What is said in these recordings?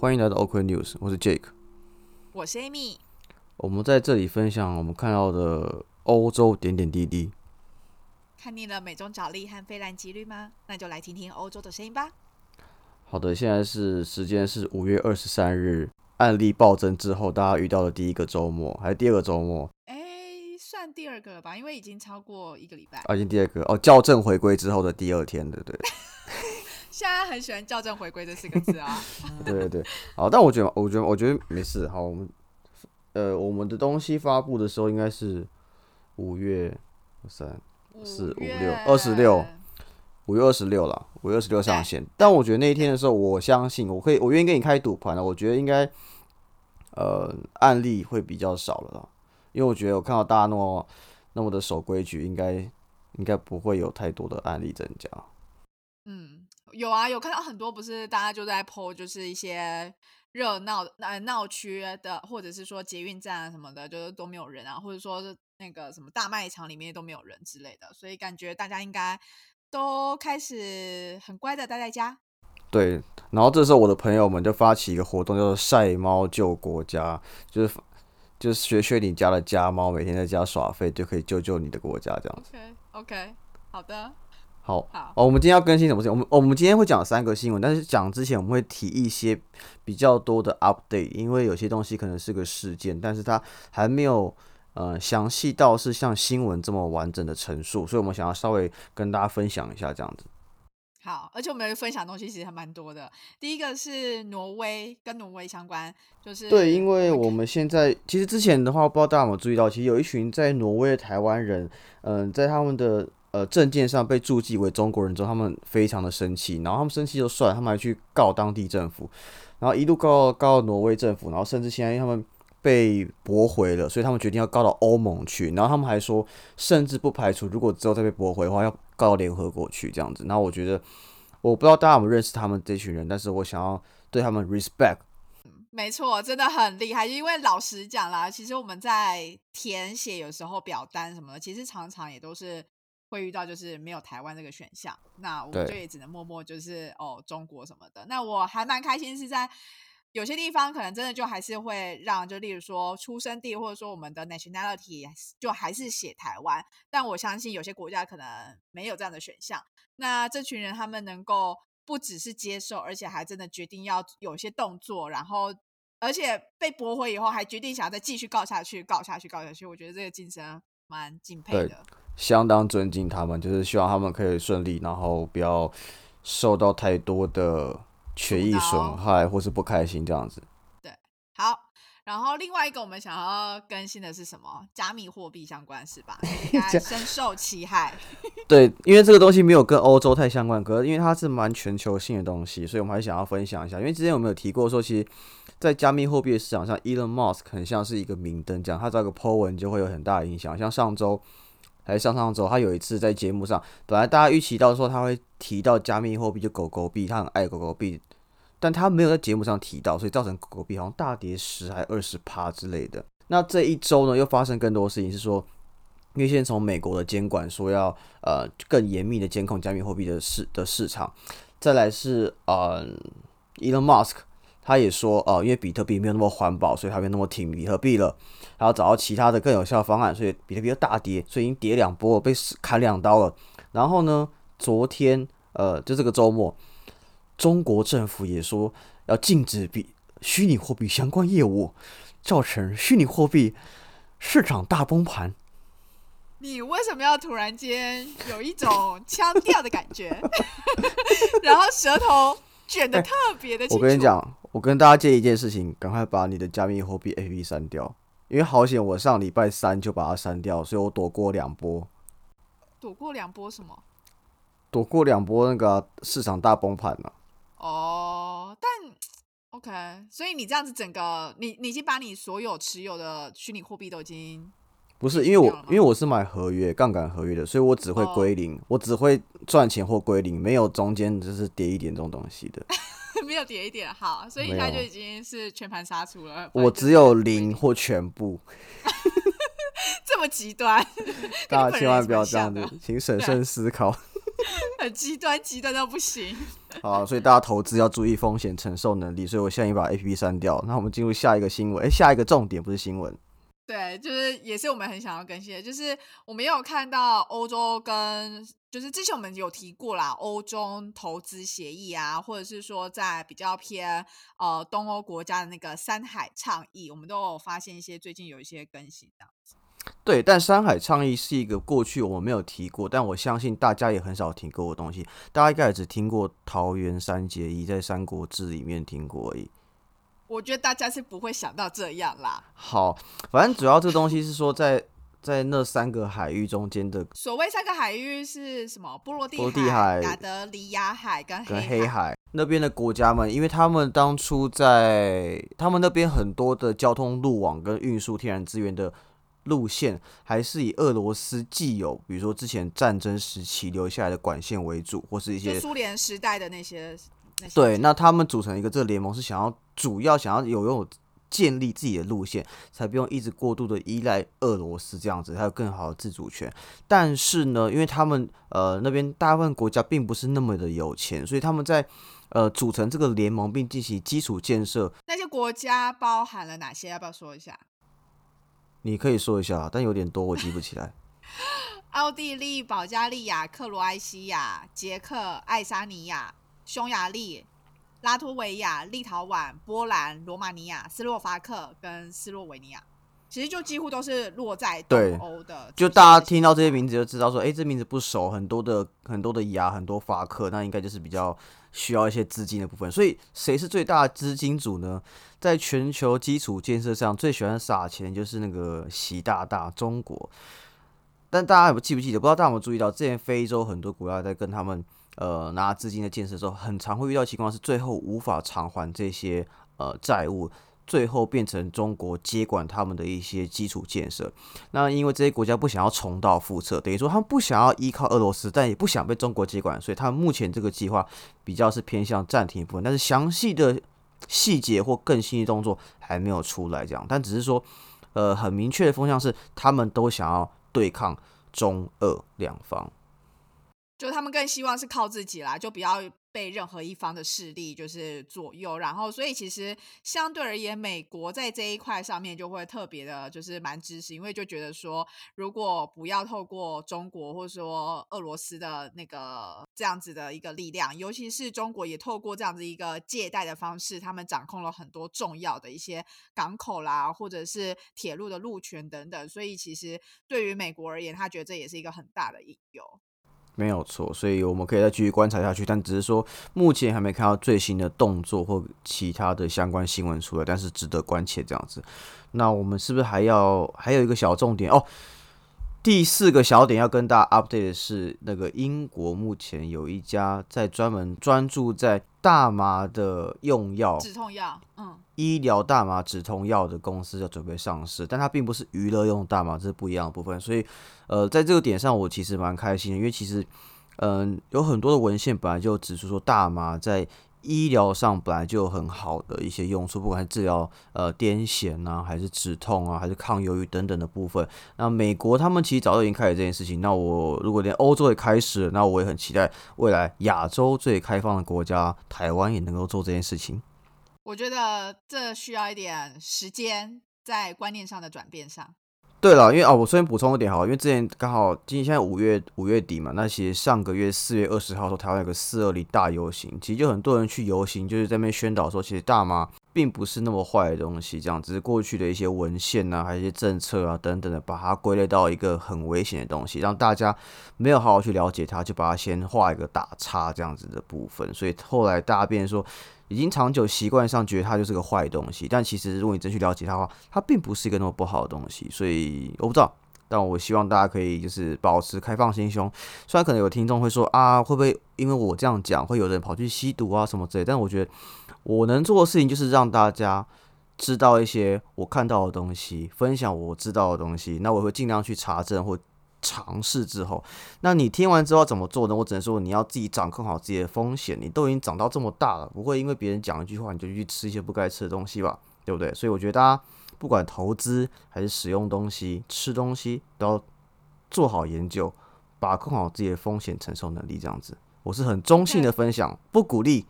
欢迎来到 OK News，我是 Jake，我是 Amy。我们在这里分享我们看到的欧洲点点滴滴。看腻了美中角力和非蓝几率吗？那就来听听欧洲的声音吧。好的，现在是时间是五月二十三日，案例暴增之后，大家遇到的第一个周末还是第二个周末？哎，算第二个了吧，因为已经超过一个礼拜。啊，已经第二个哦，校正回归之后的第二天，对不对？现在很喜欢“校正回归”这四个字啊。对对对，好，但我觉得，我觉得，我觉得没事。好，我们呃，我们的东西发布的时候应该是五月三、四、五、六、二十六，五月二十六了，五月二十六上线。但我觉得那一天的时候，我相信我可以，我愿意跟你开赌盘了。我觉得应该呃案例会比较少了，因为我觉得我看到大家那么那么的守规矩，应该应该不会有太多的案例增加。嗯。有啊，有看到很多，不是大家就在 PO，就是一些热闹呃闹区的，或者是说捷运站啊什么的，就是都没有人啊，或者说是那个什么大卖场里面都没有人之类的，所以感觉大家应该都开始很乖的待在家。对，然后这时候我的朋友们就发起一个活动，叫做“晒猫救国家”，就是就是学学你家的家猫，每天在家耍废就可以救救你的国家这样子。OK OK，好的。好，哦，我们今天要更新什么事情？我们我们今天会讲三个新闻，但是讲之前我们会提一些比较多的 update，因为有些东西可能是个事件，但是它还没有呃详细到是像新闻这么完整的陈述，所以我们想要稍微跟大家分享一下这样子。好，而且我们分享东西其实还蛮多的。第一个是挪威，跟挪威相关，就是对，因为我们现在其实之前的话，不知道大家有没有注意到，其实有一群在挪威的台湾人，嗯，在他们的。呃，证件上被注记为中国人之后，他们非常的生气，然后他们生气就算，他们还去告当地政府，然后一路告告挪威政府，然后甚至现在他们被驳回了，所以他们决定要告到欧盟去，然后他们还说，甚至不排除如果之后再被驳回的话，要告到联合国去这样子。那我觉得，我不知道大家有没有认识他们这群人，但是我想要对他们 respect。没错，真的很厉害，因为老实讲啦，其实我们在填写有时候表单什么的，其实常常也都是。会遇到就是没有台湾这个选项，那我们就也只能默默就是哦中国什么的。那我还蛮开心是在有些地方可能真的就还是会让，就例如说出生地或者说我们的 nationality 就还是写台湾，但我相信有些国家可能没有这样的选项。那这群人他们能够不只是接受，而且还真的决定要有些动作，然后而且被驳回以后还决定想要再继续告下去，告下去，告下去。我觉得这个精神蛮敬佩的。相当尊敬他们，就是希望他们可以顺利，然后不要受到太多的权益损害或是不开心这样子。对，好，然后另外一个我们想要更新的是什么？加密货币相关是吧？应该 深受其害。对，因为这个东西没有跟欧洲太相关，可是因为它是蛮全球性的东西，所以我们还想要分享一下。因为之前有没有提过说，其实，在加密货币的市场上，Elon Musk 很像是一个明灯，这样他这个 po 文就会有很大的影响。像上周。还上上周，他有一次在节目上，本来大家预期到说他会提到加密货币，就狗狗币，他很爱狗狗币，但他没有在节目上提到，所以造成狗狗币好像大跌十还二十趴之类的。那这一周呢，又发生更多事情，是说，因为现在从美国的监管说要呃更严密的监控加密货币的市的市场，再来是呃，Elon Musk。他也说，呃，因为比特币没有那么环保，所以他没那么挺比特币了，还要找到其他的更有效的方案，所以比特币又大跌，所以已经跌两波，被砍两刀了。然后呢，昨天，呃，就这个周末，中国政府也说要禁止比虚拟货币相关业务，造成虚拟货币市场大崩盘。你为什么要突然间有一种腔调的感觉？然后舌头卷的特别的我跟你讲。我跟大家建议一件事情，赶快把你的加密货币 APP 删掉，因为好险我上礼拜三就把它删掉，所以我躲过两波。躲过两波什么？躲过两波那个市场大崩盘了。哦，但 OK，所以你这样子整个，你你已经把你所有持有的虚拟货币都已经不是因为我因为我是买合约杠杆合约的，所以我只会归零，我只会赚钱或归零，没有中间就是跌一点这种东西的。没有跌一点好，所以他就已经是全盘杀出了。我只有零或全部，这么极端，大家千万不要这样子，请审慎思考。很极端，极端到不行。好，所以大家投资要注意风险承受能力。所以我现在已经把 A P P 删掉。那我们进入下一个新闻。哎，下一个重点不是新闻。对，就是也是我们很想要更新的，就是我们也有看到欧洲跟，就是之前我们有提过啦，欧中投资协议啊，或者是说在比较偏呃东欧国家的那个山海倡议，我们都有发现一些最近有一些更新这样子。对，但山海倡议是一个过去我们没有提过，但我相信大家也很少听过的东西。大家应该也只听过桃园三结义，在《三国志》里面听过而已。我觉得大家是不会想到这样啦。好，反正主要这个东西是说，在在那三个海域中间的所谓三个海域是什么？波罗的海、亚得里亚海跟跟黑海那边的国家们，因为他们当初在他们那边很多的交通路网跟运输天然资源的路线，还是以俄罗斯既有，比如说之前战争时期留下来的管线为主，或是一些苏联时代的那些。对，那他们组成一个这个联盟是想要主要想要有拥有建立自己的路线，才不用一直过度的依赖俄罗斯这样子，才有更好的自主权。但是呢，因为他们呃那边大部分国家并不是那么的有钱，所以他们在呃组成这个联盟并进行基础建设。那些国家包含了哪些？要不要说一下？你可以说一下，但有点多，我记不起来。奥地利、保加利亚、克罗埃西亚、捷克、爱沙尼亚。匈牙利、拉脱维亚、立陶宛、波兰、罗马尼亚、斯洛伐克跟斯洛维尼亚，其实就几乎都是落在东欧的。就大家听到这些名字就知道说，哎，这名字不熟，很多的很多的牙，很多法克，那应该就是比较需要一些资金的部分。所以谁是最大的资金主呢？在全球基础建设上最喜欢撒钱就是那个习大大中国。但大家有记不记得？不知道大家有没有注意到，之前非洲很多国家在跟他们。呃，拿资金的建设之后，很常会遇到情况是，最后无法偿还这些呃债务，最后变成中国接管他们的一些基础建设。那因为这些国家不想要重蹈覆辙，等于说他们不想要依靠俄罗斯，但也不想被中国接管，所以他们目前这个计划比较是偏向暂停部分，但是详细的细节或更新的动作还没有出来，这样。但只是说，呃，很明确的风向是，他们都想要对抗中俄两方。就他们更希望是靠自己啦，就不要被任何一方的势力就是左右。然后，所以其实相对而言，美国在这一块上面就会特别的，就是蛮支持，因为就觉得说，如果不要透过中国或者说俄罗斯的那个这样子的一个力量，尤其是中国也透过这样子一个借贷的方式，他们掌控了很多重要的一些港口啦，或者是铁路的路权等等。所以，其实对于美国而言，他觉得这也是一个很大的隐忧。没有错，所以我们可以再继续观察下去，但只是说目前还没看到最新的动作或其他的相关新闻出来，但是值得关切这样子。那我们是不是还要还有一个小重点哦？第四个小点要跟大家 update 的是，那个英国目前有一家在专门专注在大麻的用药，止痛药，嗯。医疗大麻止痛药的公司要准备上市，但它并不是娱乐用大麻，这是不一样的部分。所以，呃，在这个点上，我其实蛮开心的，因为其实，嗯，有很多的文献本来就指出说，大麻在医疗上本来就有很好的一些用处，不管是治疗呃癫痫啊，还是止痛啊，还是抗忧郁等等的部分。那美国他们其实早就已经开始这件事情。那我如果连欧洲也开始，那我也很期待未来亚洲最开放的国家台湾也能够做这件事情。我觉得这需要一点时间在观念上的转变上。对了，因为哦，我顺便补充一点好，因为之前刚好今年现在五月五月底嘛，那其实上个月四月二十号的时候，台湾有个四二零大游行，其实就很多人去游行，就是在那边宣导说，其实大麻并不是那么坏的东西，这样只是过去的一些文献啊，还有一些政策啊等等的，把它归类到一个很危险的东西，让大家没有好好去了解它，就把它先画一个打叉这样子的部分，所以后来大家变说。已经长久习惯上觉得它就是个坏东西，但其实如果你真去了解它的话，它并不是一个那么不好的东西。所以我不知道，但我希望大家可以就是保持开放心胸。虽然可能有听众会说啊，会不会因为我这样讲，会有人跑去吸毒啊什么之类？但我觉得我能做的事情就是让大家知道一些我看到的东西，分享我知道的东西。那我会尽量去查证或。尝试之后，那你听完之后怎么做呢？我只能说你要自己掌控好自己的风险。你都已经长到这么大了，不会因为别人讲一句话你就去吃一些不该吃的东西吧？对不对？所以我觉得大家不管投资还是使用东西、吃东西，都要做好研究，把控好自己的风险承受能力，这样子。我是很中性的分享，不鼓励，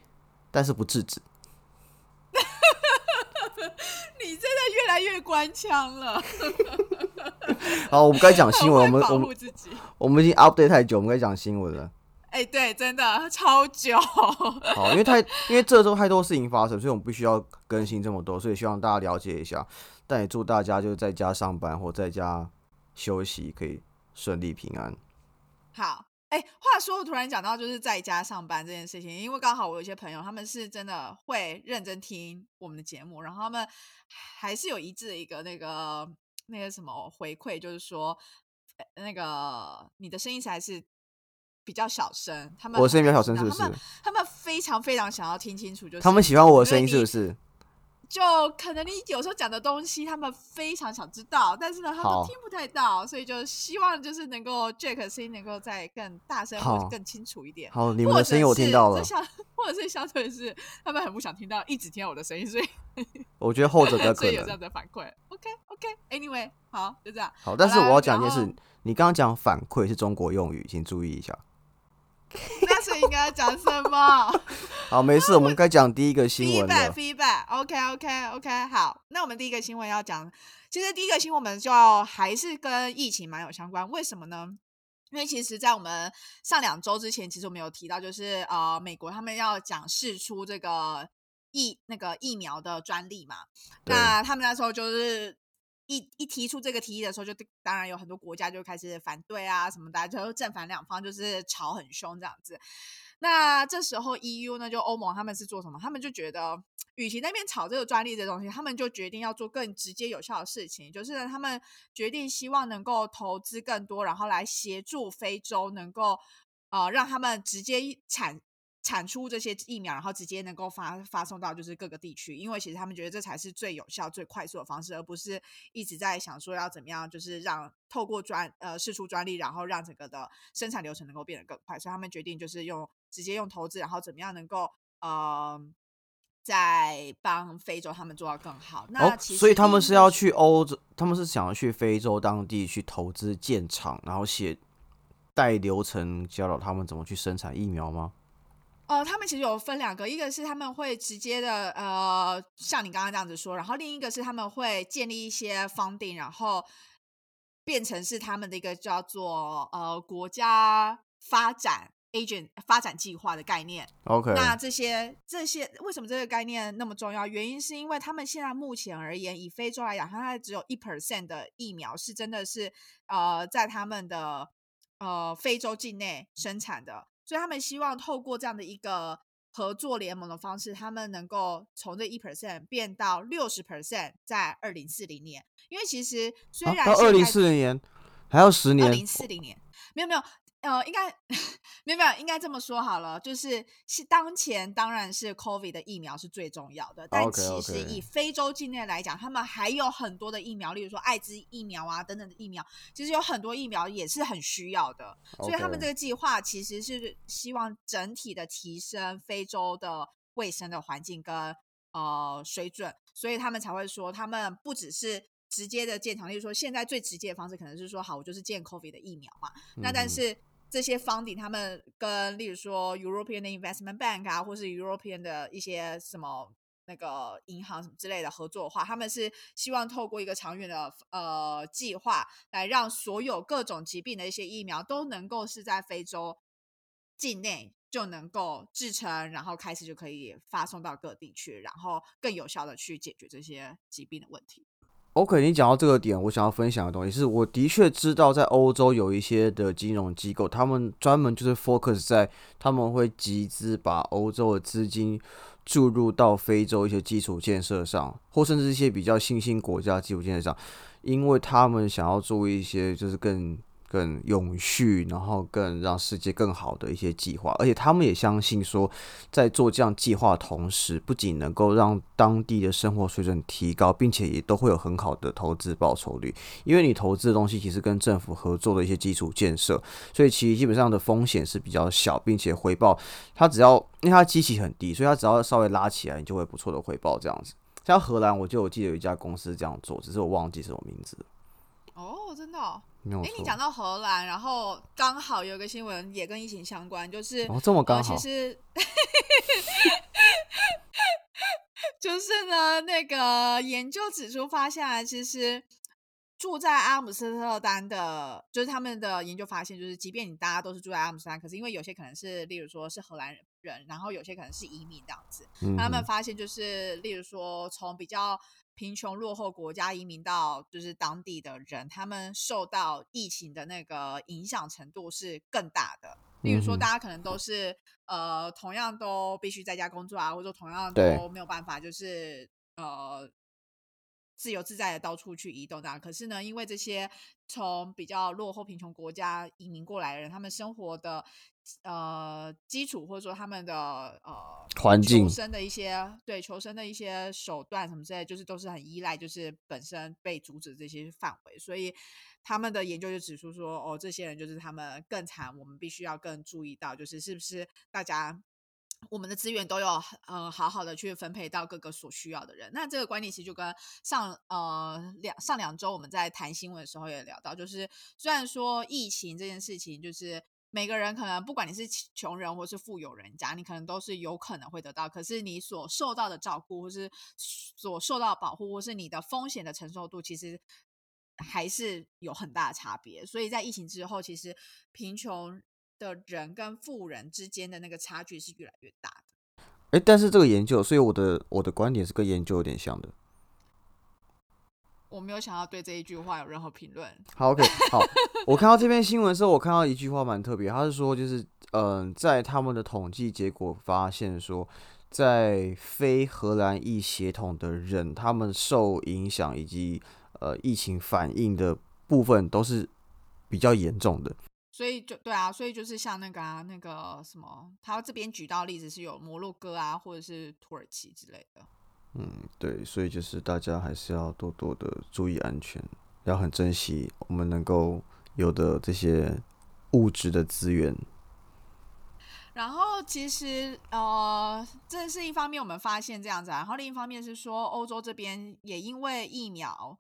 但是不制止。你真的越来越官腔了。好，我们该讲新闻，我们我们我们已经 update 太久，我们该讲新闻了。哎，对，真的超久。好，因为太因为这周太多事情发生，所以我们必须要更新这么多，所以希望大家了解一下。但也祝大家就是在家上班或在家休息可以顺利平安。好，哎，话说我突然讲到就是在家上班这件事情，因为刚好我有一些朋友，他们是真的会认真听我们的节目，然后他们还是有一致的一个那个那个什么回馈，就是说那个你的声音才是。比较小声，他们我声音比较小声，是不是？他们非常非常想要听清楚，就是他们喜欢我的声音，是不是？就可能你有时候讲的东西，他们非常想知道，但是呢，他都听不太到，所以就希望就是能够 Jack 声音能够再更大声或者更清楚一点。好，你们的声音我听到了。或者是相对是他们很不想听到，一直听到我的声音，所以 我觉得后者的 可能。有这样的反馈。OK，OK，Anyway，好，就这样。好，但是我要讲一件事，你刚刚讲反馈是中国用语，请注意一下。应该讲什么？好，没事，我们该讲第一个新闻了。Feedback，feedback，OK，OK，OK。好，那我们第一个新闻要讲，其实第一个新闻我们就还是跟疫情蛮有相关。为什么呢？因为其实，在我们上两周之前，其实我们有提到，就是呃，美国他们要讲试出这个疫那个疫苗的专利嘛。那他们那时候就是。一一提出这个提议的时候，就当然有很多国家就开始反对啊，什么的，就正反两方就是吵很凶这样子。那这时候 EU 呢，就欧盟他们是做什么？他们就觉得，与其那边吵这个专利这东西，他们就决定要做更直接有效的事情，就是他们决定希望能够投资更多，然后来协助非洲能够呃让他们直接产。产出这些疫苗，然后直接能够发发送到就是各个地区，因为其实他们觉得这才是最有效、最快速的方式，而不是一直在想说要怎么样，就是让透过专呃试出专利，然后让整个的生产流程能够变得更快。所以他们决定就是用直接用投资，然后怎么样能够呃在帮非洲他们做到更好。那其实所以他们是要去欧洲，他们是想要去非洲当地去投资建厂，然后写带流程教导他们怎么去生产疫苗吗？呃，他们其实有分两个，一个是他们会直接的，呃，像你刚刚这样子说，然后另一个是他们会建立一些 funding，然后变成是他们的一个叫做呃国家发展 agent 发展计划的概念。OK，那这些这些为什么这个概念那么重要？原因是因为他们现在目前而言，以非洲来讲，它只有一 percent 的疫苗是真的是呃在他们的呃非洲境内生产的。所以他们希望透过这样的一个合作联盟的方式，他们能够从这一 percent 变到六十 percent，在二零四零年。因为其实虽然到二零四零年还要十年，二零四零年没有没有。呃，应该 没有没有，应该这么说好了，就是是当前当然是 COVID 的疫苗是最重要的，但其实以非洲境内来讲，他们还有很多的疫苗，例如说艾滋疫苗啊等等的疫苗，其实有很多疫苗也是很需要的，所以他们这个计划其实是希望整体的提升非洲的卫生的环境跟呃水准，所以他们才会说，他们不只是直接的建厂，例如说现在最直接的方式可能是说，好，我就是建 COVID 的疫苗嘛，那但是。这些 funding 他们跟例如说 European Investment Bank 啊，或是 European 的一些什么那个银行什么之类的合作的话，他们是希望透过一个长远的呃计划，来让所有各种疾病的一些疫苗都能够是在非洲境内就能够制成，然后开始就可以发送到各地去，然后更有效的去解决这些疾病的问题。我肯定讲到这个点，我想要分享的东西是，我的确知道在欧洲有一些的金融机构，他们专门就是 focus 在他们会集资把欧洲的资金注入到非洲一些基础建设上，或甚至一些比较新兴国家基础建设上，因为他们想要做一些就是更。更永续，然后更让世界更好的一些计划，而且他们也相信说，在做这样计划的同时，不仅能够让当地的生活水准提高，并且也都会有很好的投资报酬率。因为你投资的东西其实跟政府合作的一些基础建设，所以其实基本上的风险是比较小，并且回报它只要因为它机器很低，所以它只要稍微拉起来，你就会不错的回报这样子。像荷兰，我就有记得有一家公司这样做，只是我忘记什么名字。哦，真的。哎，你讲到荷兰，然后刚好有个新闻也跟疫情相关，就是哦这么刚好，其实 就是呢，那个研究指出发现啊，其实。住在阿姆斯特丹的，就是他们的研究发现，就是即便你大家都是住在阿姆斯特丹，可是因为有些可能是，例如说是荷兰人，然后有些可能是移民这样子，他们发现就是，例如说从比较贫穷落后国家移民到就是当地的人，他们受到疫情的那个影响程度是更大的。例如说，大家可能都是呃，同样都必须在家工作啊，或者说同样都没有办法，就是呃。自由自在的到处去移动的，可是呢，因为这些从比较落后贫穷国家移民过来的人，他们生活的呃基础或者说他们的呃环境、求生的一些对求生的一些手段什么之类，就是都是很依赖，就是本身被阻止这些范围，所以他们的研究就指出说，哦，这些人就是他们更惨，我们必须要更注意到，就是是不是大家。我们的资源都有呃好好的去分配到各个所需要的人。那这个观点其实就跟上呃两上两周我们在谈新闻的时候也聊到，就是虽然说疫情这件事情，就是每个人可能不管你是穷人或是富有人家，你可能都是有可能会得到，可是你所受到的照顾或是所受到保护或是你的风险的承受度，其实还是有很大的差别。所以在疫情之后，其实贫穷。的人跟富人之间的那个差距是越来越大的。哎，但是这个研究，所以我的我的观点是跟研究有点像的。我没有想要对这一句话有任何评论。好，OK，好。我看到这篇新闻的时候，我看到一句话蛮特别，他是说，就是嗯，在他们的统计结果发现说，在非荷兰裔血统的人，他们受影响以及呃疫情反应的部分都是比较严重的。所以就对啊，所以就是像那个啊，那个什么，他这边举到例子是有摩洛哥啊，或者是土耳其之类的。嗯，对，所以就是大家还是要多多的注意安全，要很珍惜我们能够有的这些物质的资源。然后其实呃，这是一方面，我们发现这样子，然后另一方面是说，欧洲这边也因为疫苗。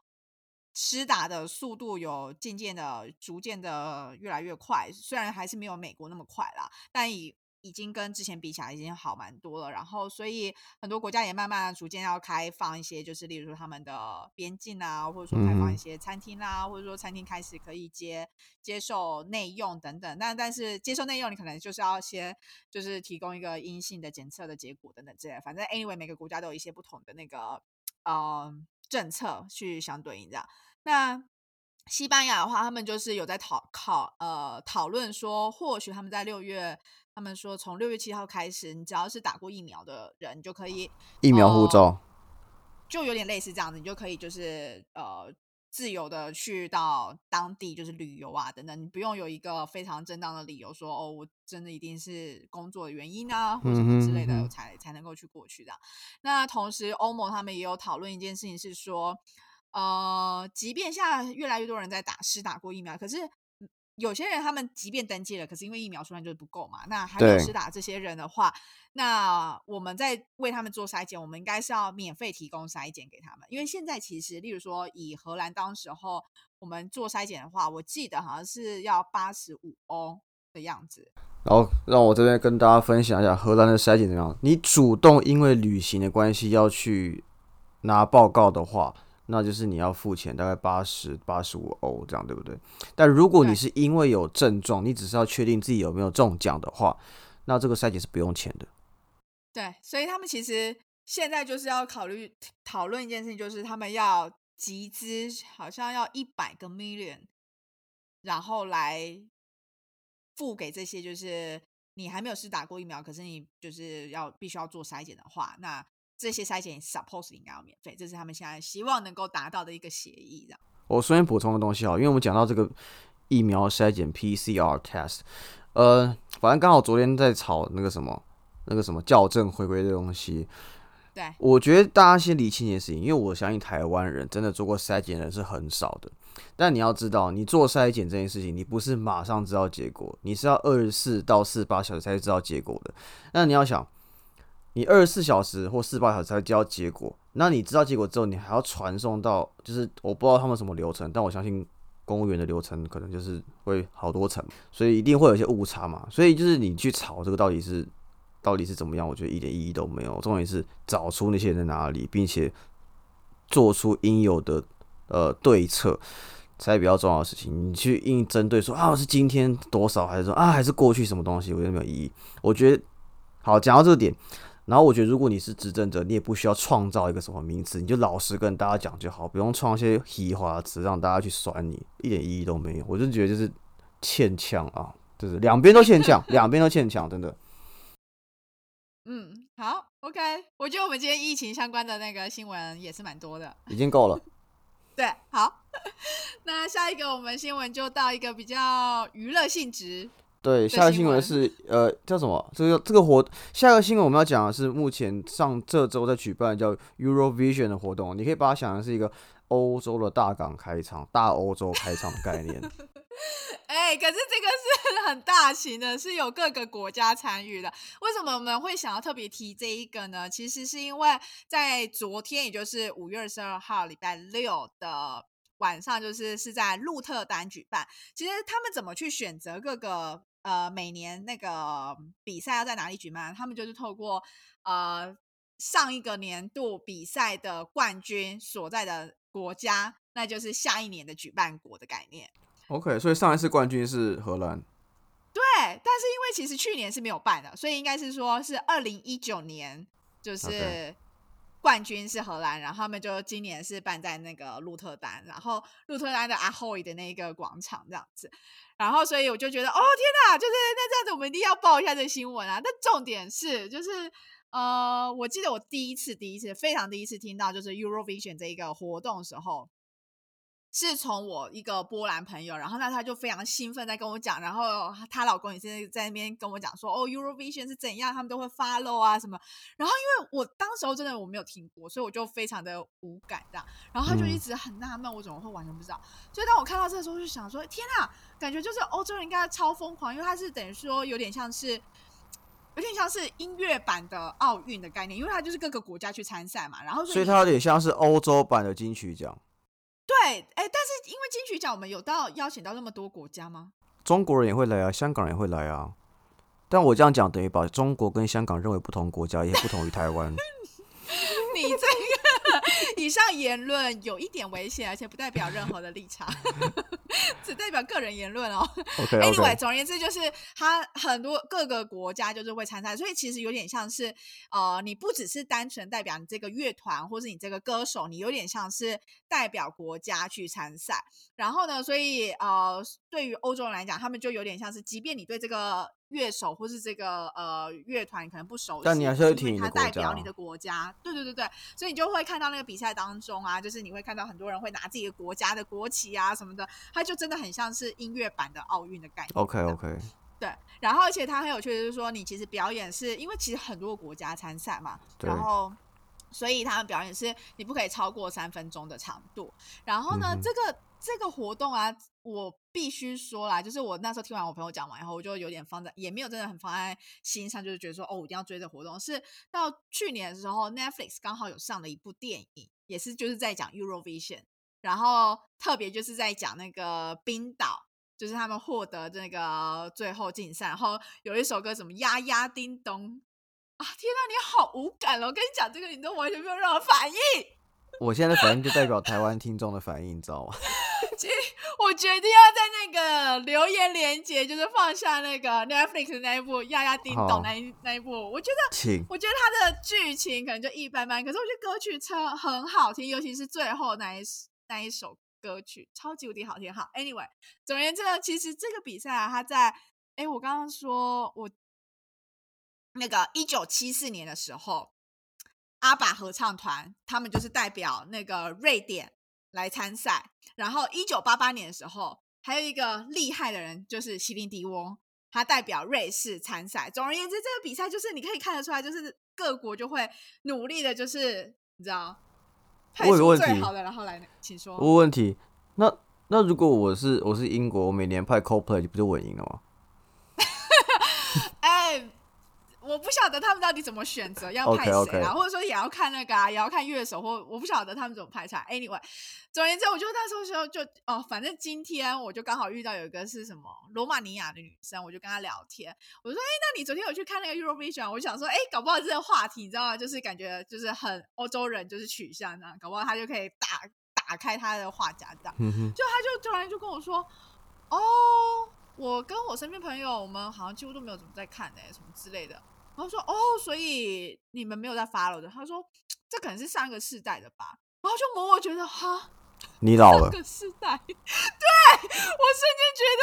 施打的速度有渐渐的、逐渐的越来越快，虽然还是没有美国那么快啦，但以已经跟之前比起来已经好蛮多了。然后，所以很多国家也慢慢逐渐要开放一些，就是例如说他们的边境啊，或者说开放一些餐厅啊，或者说餐厅开始可以接接受内用等等。那但是接受内用，你可能就是要先就是提供一个阴性的检测的结果等等之类。反正 anyway，每个国家都有一些不同的那个呃政策去相对应这样。那西班牙的话，他们就是有在讨考呃讨论说，或许他们在六月，他们说从六月七号开始，你只要是打过疫苗的人，就可以疫苗护照，就有点类似这样子，你就可以就是呃自由的去到当地就是旅游啊等等，你不用有一个非常正当的理由说哦，我真的一定是工作的原因啊或什么之类的才才能够去过去的。那同时欧盟他们也有讨论一件事情是说。呃，即便现在越来越多人在打，是打过疫苗，可是有些人他们即便登记了，可是因为疫苗数量就是不够嘛，那还没有施打这些人的话，那我们在为他们做筛检，我们应该是要免费提供筛检给他们，因为现在其实，例如说以荷兰当时候我们做筛检的话，我记得好像是要八十五欧的样子。然后让我这边跟大家分享一下荷兰的筛检怎么样。你主动因为旅行的关系要去拿报告的话。那就是你要付钱，大概八十八十五欧这样，对不对？但如果你是因为有症状，你只是要确定自己有没有中奖的话，那这个筛检是不用钱的。对，所以他们其实现在就是要考虑讨论一件事情，就是他们要集资，好像要一百个 million，然后来付给这些，就是你还没有试打过疫苗，可是你就是要必须要做筛检的话，那。这些筛检 suppose 应该要免费，这是他们现在希望能够达到的一个协议。这样，我顺便补充个东西哈，因为我们讲到这个疫苗筛检 PCR test，呃，反正刚好昨天在炒那个什么那个什么校正回归的东西。对，我觉得大家先理清一件事情，因为我相信台湾人真的做过筛检的人是很少的。但你要知道，你做筛检这件事情，你不是马上知道结果，你是要二十四到四十八小时才知道结果的。那你要想。你二十四小时或四十八小时才交结果，那你知道结果之后，你还要传送到，就是我不知道他们什么流程，但我相信公务员的流程可能就是会好多层，所以一定会有一些误差嘛。所以就是你去吵这个到底是到底是怎么样，我觉得一点意义都没有。重点是找出那些人在哪里，并且做出应有的呃对策，才比较重要的事情。你去硬针对说啊，是今天多少，还是说啊，还是过去什么东西，我觉得没有意义。我觉得好讲到这个点。然后我觉得，如果你是执政者，你也不需要创造一个什么名词，你就老实跟大家讲就好，不用创一些虚华词让大家去酸你，一点意义都没有。我就觉得就是欠呛啊，就是两边都欠呛，两边都欠呛，真的。嗯，好，OK，我觉得我们今天疫情相关的那个新闻也是蛮多的，已经够了。对，好，那下一个我们新闻就到一个比较娱乐性质。对，下个新闻是呃叫什么？这个这个活，下个新闻我们要讲的是目前上这周在举办叫 Eurovision 的活动，你可以把它想成是一个欧洲的大港开场，大欧洲开场的概念。哎，可是这个是很大型的，是有各个国家参与的。为什么我们会想要特别提这一个呢？其实是因为在昨天，也就是五月二十二号礼拜六的晚上，就是是在鹿特丹举办。其实他们怎么去选择各个？呃，每年那个比赛要在哪里举办？他们就是透过呃上一个年度比赛的冠军所在的国家，那就是下一年的举办国的概念。OK，所以上一次冠军是荷兰。对，但是因为其实去年是没有办的，所以应该是说是二零一九年就是冠军是荷兰，然后他们就今年是办在那个鹿特丹，然后鹿特丹的阿霍伊的那个广场这样子。然后，所以我就觉得，哦天呐，就是那这样子，我们一定要报一下这新闻啊！但重点是，就是呃，我记得我第一次、第一次、非常第一次听到就是 Eurovision 这一个活动的时候。是从我一个波兰朋友，然后那他就非常兴奋在跟我讲，然后她老公也是在那边跟我讲说，哦，Eurovision 是怎样，他们都会 follow 啊什么。然后因为我当时候真的我没有听过，所以我就非常的无感这样。然后他就一直很纳闷，我怎么会完全不知道。所以当我看到这个时候，就想说，天呐，感觉就是欧洲人应该超疯狂，因为他是等于说有点像是，有点像是音乐版的奥运的概念，因为他就是各个国家去参赛嘛。然后所以它有点像是欧洲版的金曲奖。对，哎，但是因为金曲奖，我们有到邀请到那么多国家吗？中国人也会来啊，香港人也会来啊。但我这样讲，等于把中国跟香港认为不同国家，也不同于台湾。你这个以上言论有一点危险，而且不代表任何的立场，只代表个人言论哦。Anyway，总而言之，就是他很多各个国家就是会参赛，所以其实有点像是呃，你不只是单纯代表你这个乐团，或是你这个歌手，你有点像是代表国家去参赛。然后呢，所以呃，对于欧洲人来讲，他们就有点像是，即便你对这个。乐手或是这个呃乐团可能不熟悉，但你还是会听他代表你的国家，对对对对，所以你就会看到那个比赛当中啊，就是你会看到很多人会拿自己的国家的国旗啊什么的，它就真的很像是音乐版的奥运的概念。OK OK，对，然后而且它很有趣的就是说，你其实表演是因为其实很多国家参赛嘛，然后所以他们表演是你不可以超过三分钟的长度，然后呢这个。这个活动啊，我必须说啦，就是我那时候听完我朋友讲完以后，我就有点放在，也没有真的很放在心上，就是觉得说，哦，我一定要追这活动。是到去年的时候，Netflix 刚好有上了一部电影，也是就是在讲 Eurovision，然后特别就是在讲那个冰岛，就是他们获得那个最后竞赛，然后有一首歌什么呀呀叮咚啊，天呐，你好无感哦！我跟你讲这个，你都完全没有任何反应。我现在的反应就代表台湾听众的反应，你知道吗？我决定要在那个留言连接，就是放下那个 Netflix 那一部《丫丫叮咚》那一那一部。我觉得，我觉得它的剧情可能就一般般，可是我觉得歌曲超很好听，尤其是最后那一那一首歌曲，超级无敌好听。好，Anyway，总而言之，呢其实这个比赛啊，它在哎，我刚刚说我那个一九七四年的时候。阿爸合唱团，他们就是代表那个瑞典来参赛。然后一九八八年的时候，还有一个厉害的人，就是席琳迪翁，他代表瑞士参赛。总而言之，这个比赛就是你可以看得出来，就是各国就会努力的，就是你知道，派出最好的，然后来，请说。我问题。那那如果我是我是英国，我每年派 CoPlay，不就稳赢了吗？哎。我不晓得他们到底怎么选择要派谁啊，或者说也要看那个啊，也要看乐手，或我不晓得他们怎么排出来。Anyway，总而言之，我就那时候时候就哦，反正今天我就刚好遇到有一个是什么罗马尼亚的女生，我就跟她聊天，我说哎，那你昨天有去看那个 Eurovision？我想说哎，搞不好这个话题你知道吗？就是感觉就是很欧洲人就是取向这样，搞不好他就可以打打开他的话匣这样，就他就突然就跟我说哦。我跟我身边朋友，我们好像几乎都没有怎么在看哎，什么之类的。然后说哦，所以你们没有在 follow 的。他说这可能是上个世代的吧。然后就默默觉得哈，你老了。上个世代，对我瞬间觉得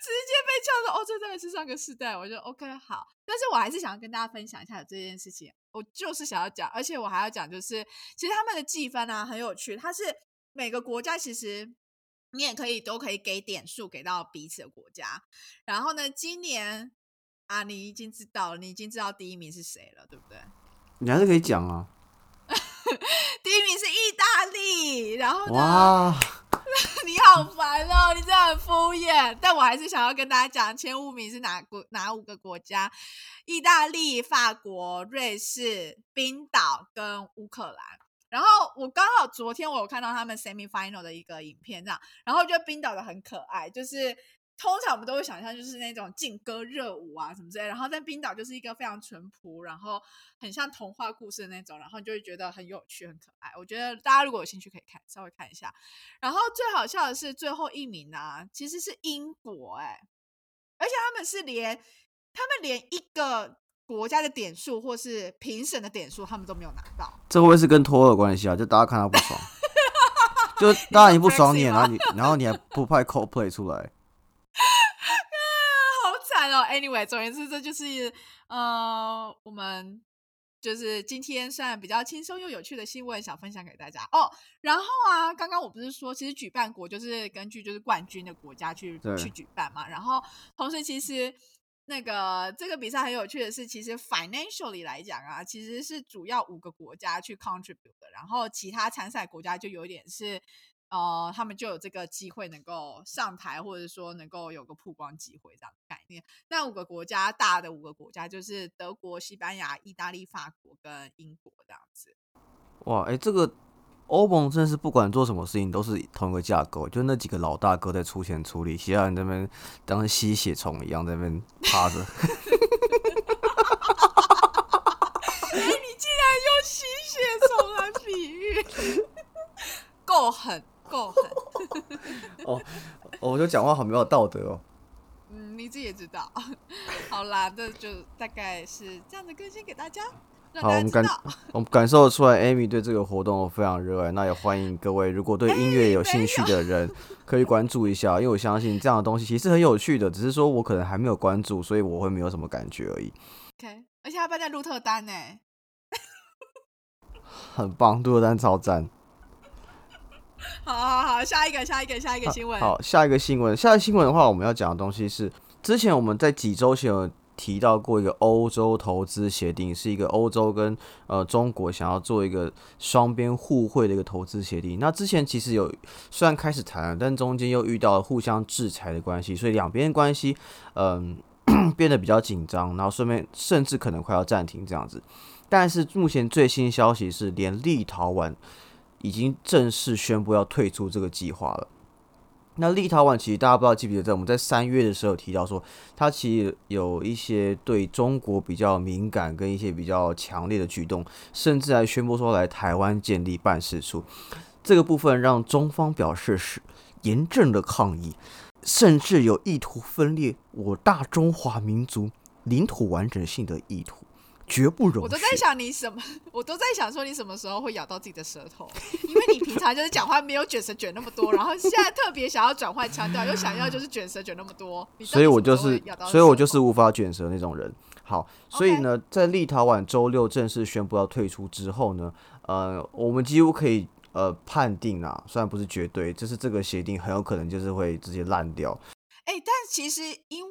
直接被叫说哦，这真的是上个世代。我就 OK 好，但是我还是想要跟大家分享一下这件事情。我就是想要讲，而且我还要讲，就是其实他们的计分啊很有趣，它是每个国家其实。你也可以都可以给点数给到彼此的国家，然后呢，今年啊，你已经知道了，你已经知道第一名是谁了，对不对？你还是可以讲啊。第一名是意大利，然后呢？你好烦哦，你真的很敷衍。但我还是想要跟大家讲，前五名是哪国哪五个国家？意大利、法国、瑞士、冰岛跟乌克兰。然后我刚好昨天我有看到他们 semi final 的一个影片，这样，然后就冰岛的很可爱，就是通常我们都会想象就是那种劲歌热舞啊什么之类，然后在冰岛就是一个非常淳朴，然后很像童话故事的那种，然后你就会觉得很有趣很可爱。我觉得大家如果有兴趣可以看，稍微看一下。然后最好笑的是最后一名呢，其实是英国，哎，而且他们是连他们连一个。国家的点数或是评审的点数，他们都没有拿到。这会不会是跟托有关系啊？就大家看他不爽，就当然你不爽你，然后你 然后你还不派 CoPlay 出来，Anyway，总而言之，这就是呃，我们就是今天算比较轻松又有趣的新闻，想分享给大家哦。然后啊，刚刚我不是说，其实举办国就是根据就是冠军的国家去去举办嘛，然后同时其实。那个这个比赛很有趣的是，其实 financially 来讲啊，其实是主要五个国家去 contribute 的，然后其他参赛国家就有点是，呃，他们就有这个机会能够上台，或者说能够有个曝光机会这样的概念。那五个国家大的五个国家就是德国、西班牙、意大利、法国跟英国这样子。哇，哎，这个。欧盟真的是不管做什么事情都是同一个架构，就那几个老大哥在出钱出力，其他人那边当吸血虫一样在那边趴着。哎，你竟然用吸血虫来比喻，够狠，够狠。哦，我就讲话好没有道德哦。嗯，你自己也知道。好啦，那就大概是这样的更新给大家。好，我们感 我们感受出来，Amy 对这个活动非常热爱。那也欢迎各位，如果对音乐有兴趣的人，可以关注一下，因为我相信这样的东西其实很有趣的，只是说我可能还没有关注，所以我会没有什么感觉而已。OK，而且还办在鹿特丹呢，很棒，鹿特丹超赞。好好好，下一个，下一个，下一个新闻。好，下一个新闻，下一个新闻的话，我们要讲的东西是之前我们在几周前有。提到过一个欧洲投资协定，是一个欧洲跟呃中国想要做一个双边互惠的一个投资协定。那之前其实有虽然开始谈了，但中间又遇到了互相制裁的关系，所以两边关系嗯变得比较紧张，然后顺便甚至可能快要暂停这样子。但是目前最新消息是，连立陶宛已经正式宣布要退出这个计划了。那立陶宛其实大家不知道记不记得，在我们在三月的时候提到说，它其实有一些对中国比较敏感跟一些比较强烈的举动，甚至还宣布说来台湾建立办事处。这个部分让中方表示是严正的抗议，甚至有意图分裂我大中华民族领土完整性的意图。绝不容。我都在想你什么，我都在想说你什么时候会咬到自己的舌头，因为你平常就是讲话没有卷舌卷那么多，然后现在特别想要转换腔调，又想要就是卷舌卷那么多，所以我就是，所以我就是无法卷舌那种人。好，所以呢，在立陶宛周六正式宣布要退出之后呢，呃，我们几乎可以呃判定啊，虽然不是绝对，就是这个协定很有可能就是会直接烂掉。哎，但其实因为。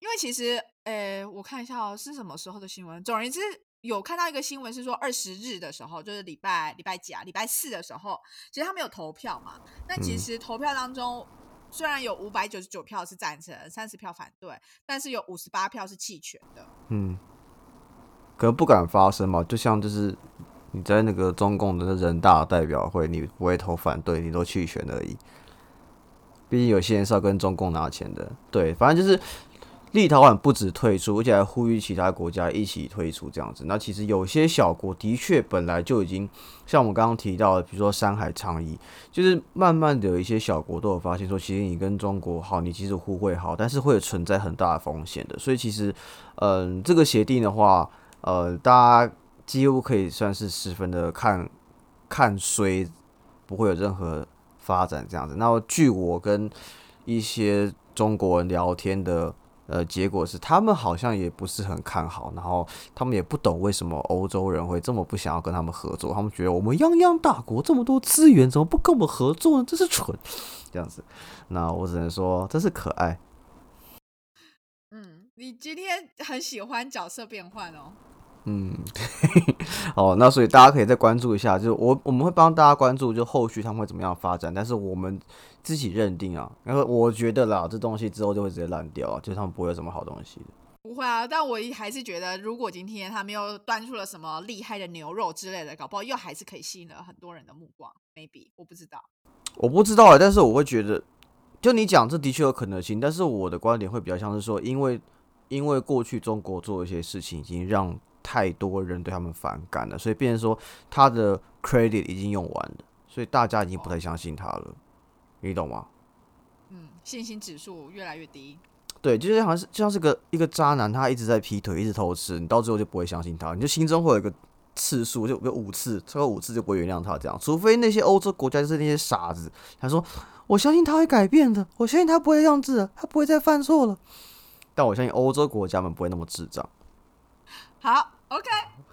因为其实，诶，我看一下哦，是什么时候的新闻？总而言之，有看到一个新闻是说，二十日的时候，就是礼拜礼拜几啊？礼拜四的时候，其实他们有投票嘛。那其实投票当中，虽然有五百九十九票是赞成，三十票反对，但是有五十八票是弃权的。嗯。可能不敢发声嘛。就像就是你在那个中共的人大代表会，你不会投反对，你都弃权而已。毕竟有些人是要跟中共拿钱的，对，反正就是。立陶宛不止退出，而且还呼吁其他国家一起退出，这样子。那其实有些小国的确本来就已经像我们刚刚提到的，比如说山海倡议，就是慢慢的有一些小国都有发现说，其实你跟中国好，你其实互惠好，但是会有存在很大的风险的。所以其实，嗯，这个协定的话，呃，大家几乎可以算是十分的看看衰，不会有任何发展这样子。那据我跟一些中国人聊天的。呃，结果是他们好像也不是很看好，然后他们也不懂为什么欧洲人会这么不想要跟他们合作。他们觉得我们泱泱大国这么多资源，怎么不跟我们合作呢？真是蠢，这样子。那我只能说，真是可爱。嗯，你今天很喜欢角色变换哦。嗯，哦，那所以大家可以再关注一下，就是我我们会帮大家关注，就后续他们会怎么样发展。但是我们自己认定啊，然后我觉得啦，这东西之后就会直接烂掉啊，就他们不会有什么好东西的。不会啊，但我还是觉得，如果今天他们又端出了什么厉害的牛肉之类的，搞不好又还是可以吸引了很多人的目光。Maybe 我不知道，我不知道啊，但是我会觉得，就你讲这的确有可能性，但是我的观点会比较像是说，因为因为过去中国做一些事情，已经让太多人对他们反感了，所以变成说他的 credit 已经用完了，所以大家已经不太相信他了，你懂吗？嗯，信心指数越来越低。对，就是好像是就像是个一个渣男，他一直在劈腿，一直偷吃，你到最后就不会相信他，你就心中会有一个次数，就有五次，超过五次就不会原谅他这样。除非那些欧洲国家就是那些傻子，他说我相信他会改变的，我相信他不会这样子，他不会再犯错了。但我相信欧洲国家们不会那么智障。好，OK，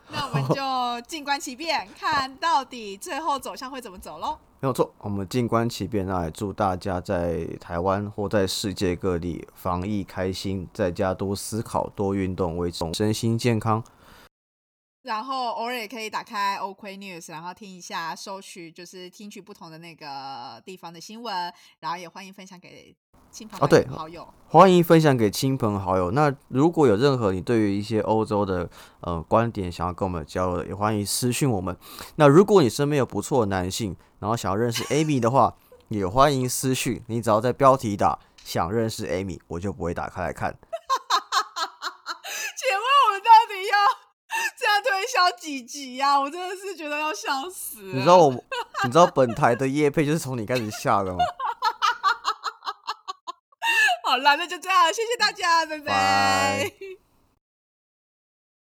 那我们就静观其变，看到底最后走向会怎么走喽。没有错，我们静观其变，那也祝大家在台湾或在世界各地防疫开心，在家多思考、多运动，为重身心健康。然后偶尔也可以打开 OK News，然后听一下，收取就是听取不同的那个地方的新闻，然后也欢迎分享给。哦，对，好友，欢迎分享给亲朋好友。那如果有任何你对于一些欧洲的呃观点想要跟我们交流，也欢迎私讯我们。那如果你身边有不错的男性，然后想要认识 Amy 的话，也欢迎私讯。你只要在标题打“想认识 Amy”，我就不会打开来看。请问我们到底要这样推销几集呀？我真的是觉得要笑死。你知道我，你知道本台的夜配就是从你开始下的吗？好了，那就这样，谢谢大家，拜拜。